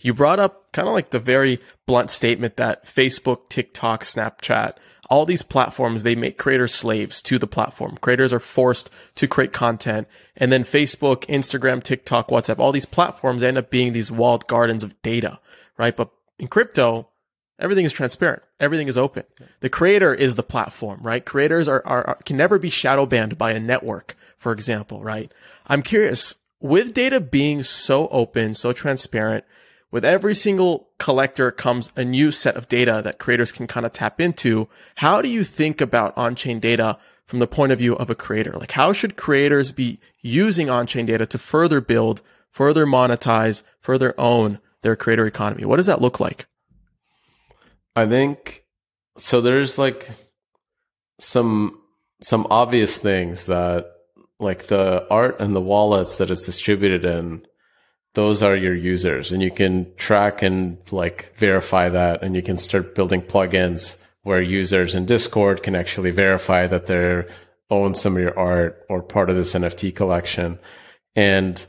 You brought up kind of like the very blunt statement that Facebook, TikTok, Snapchat, all these platforms, they make creators slaves to the platform. Creators are forced to create content. And then Facebook, Instagram, TikTok, WhatsApp, all these platforms end up being these walled gardens of data, right? But in crypto, everything is transparent. Everything is open. The creator is the platform, right? Creators are, are, are can never be shadow banned by a network, for example, right? I'm curious, with data being so open, so transparent, with every single collector comes a new set of data that creators can kind of tap into. How do you think about on-chain data from the point of view of a creator? Like how should creators be using on-chain data to further build, further monetize, further own their creator economy? What does that look like? I think so there's like some some obvious things that like the art and the wallets that it's distributed in those are your users and you can track and like verify that and you can start building plugins where users in discord can actually verify that they own some of your art or part of this nft collection. And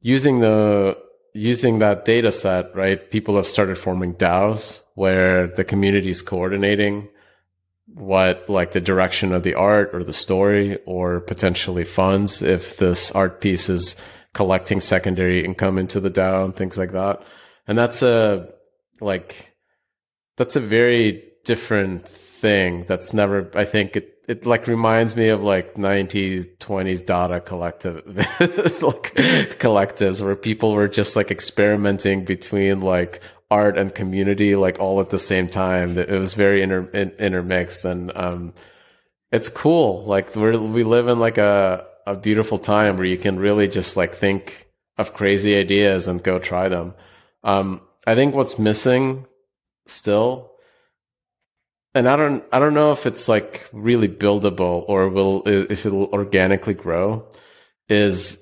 using the using that data set right people have started forming daos where the community is coordinating what like the direction of the art or the story or potentially funds if this art piece is collecting secondary income into the DAO and things like that. And that's a like that's a very different thing. That's never I think it it like reminds me of like 90s 20s Dada collective like collectives where people were just like experimenting between like art and community like all at the same time it was very inter- intermixed and um it's cool like we we live in like a a beautiful time where you can really just like think of crazy ideas and go try them. Um, I think what's missing still, and I don't, I don't know if it's like really buildable or will, if it'll organically grow, is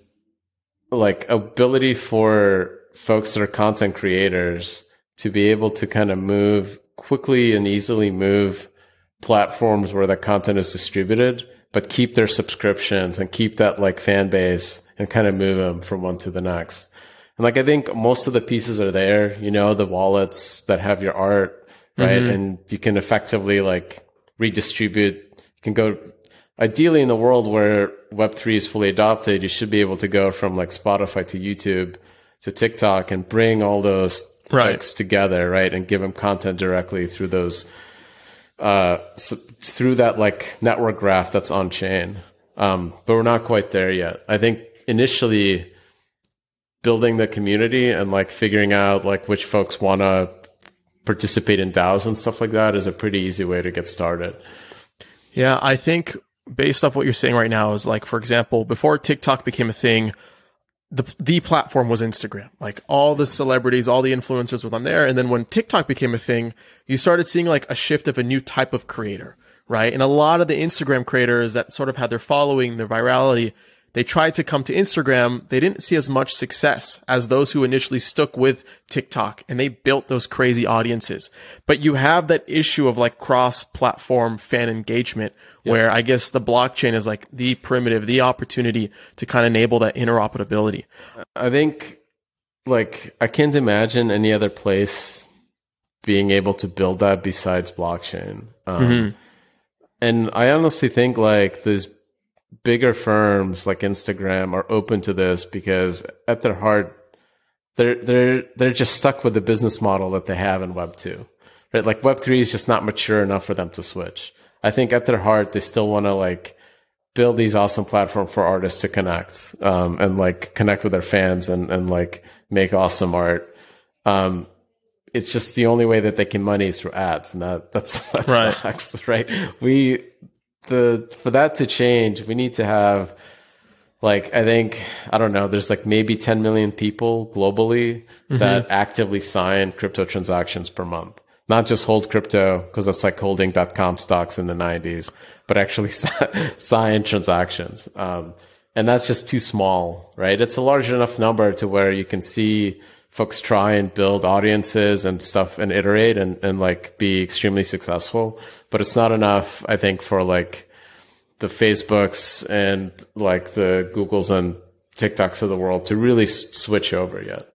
like ability for folks that are content creators to be able to kind of move quickly and easily move platforms where the content is distributed but keep their subscriptions and keep that like fan base and kind of move them from one to the next. And like I think most of the pieces are there, you know, the wallets that have your art, right? Mm-hmm. And you can effectively like redistribute. You can go ideally in the world where web3 is fully adopted, you should be able to go from like Spotify to YouTube to TikTok and bring all those right. together, right? And give them content directly through those uh, so through that like network graph that's on chain. Um, but we're not quite there yet. I think initially building the community and like figuring out like which folks want to participate in DAOs and stuff like that is a pretty easy way to get started. Yeah, I think based off what you're saying right now is like, for example, before TikTok became a thing, the the platform was Instagram. Like all the celebrities, all the influencers were on there. And then when TikTok became a thing, you started seeing like a shift of a new type of creator, right? And a lot of the Instagram creators that sort of had their following, their virality, they tried to come to Instagram. They didn't see as much success as those who initially stuck with TikTok and they built those crazy audiences. But you have that issue of like cross platform fan engagement where I guess the blockchain is like the primitive, the opportunity to kind of enable that interoperability. I think like I can't imagine any other place being able to build that besides blockchain. Um, mm-hmm. And I honestly think like these bigger firms like Instagram are open to this because at their heart, they're they're they're just stuck with the business model that they have in Web two, right? Like Web three is just not mature enough for them to switch. I think at their heart, they still want to like build these awesome platform for artists to connect um, and like connect with their fans and and like make awesome art. Um, it's just the only way that they can money is through ads, and that that's that right. sucks, right? We the for that to change, we need to have like I think I don't know. There's like maybe 10 million people globally mm-hmm. that actively sign crypto transactions per month. Not just hold crypto because that's like holding dot com stocks in the 90s, but actually sign transactions. Um, and that's just too small, right? It's a large enough number to where you can see folks try and build audiences and stuff and iterate and, and like be extremely successful. But it's not enough, I think, for like the Facebooks and like the Googles and TikToks of the world to really s- switch over yet.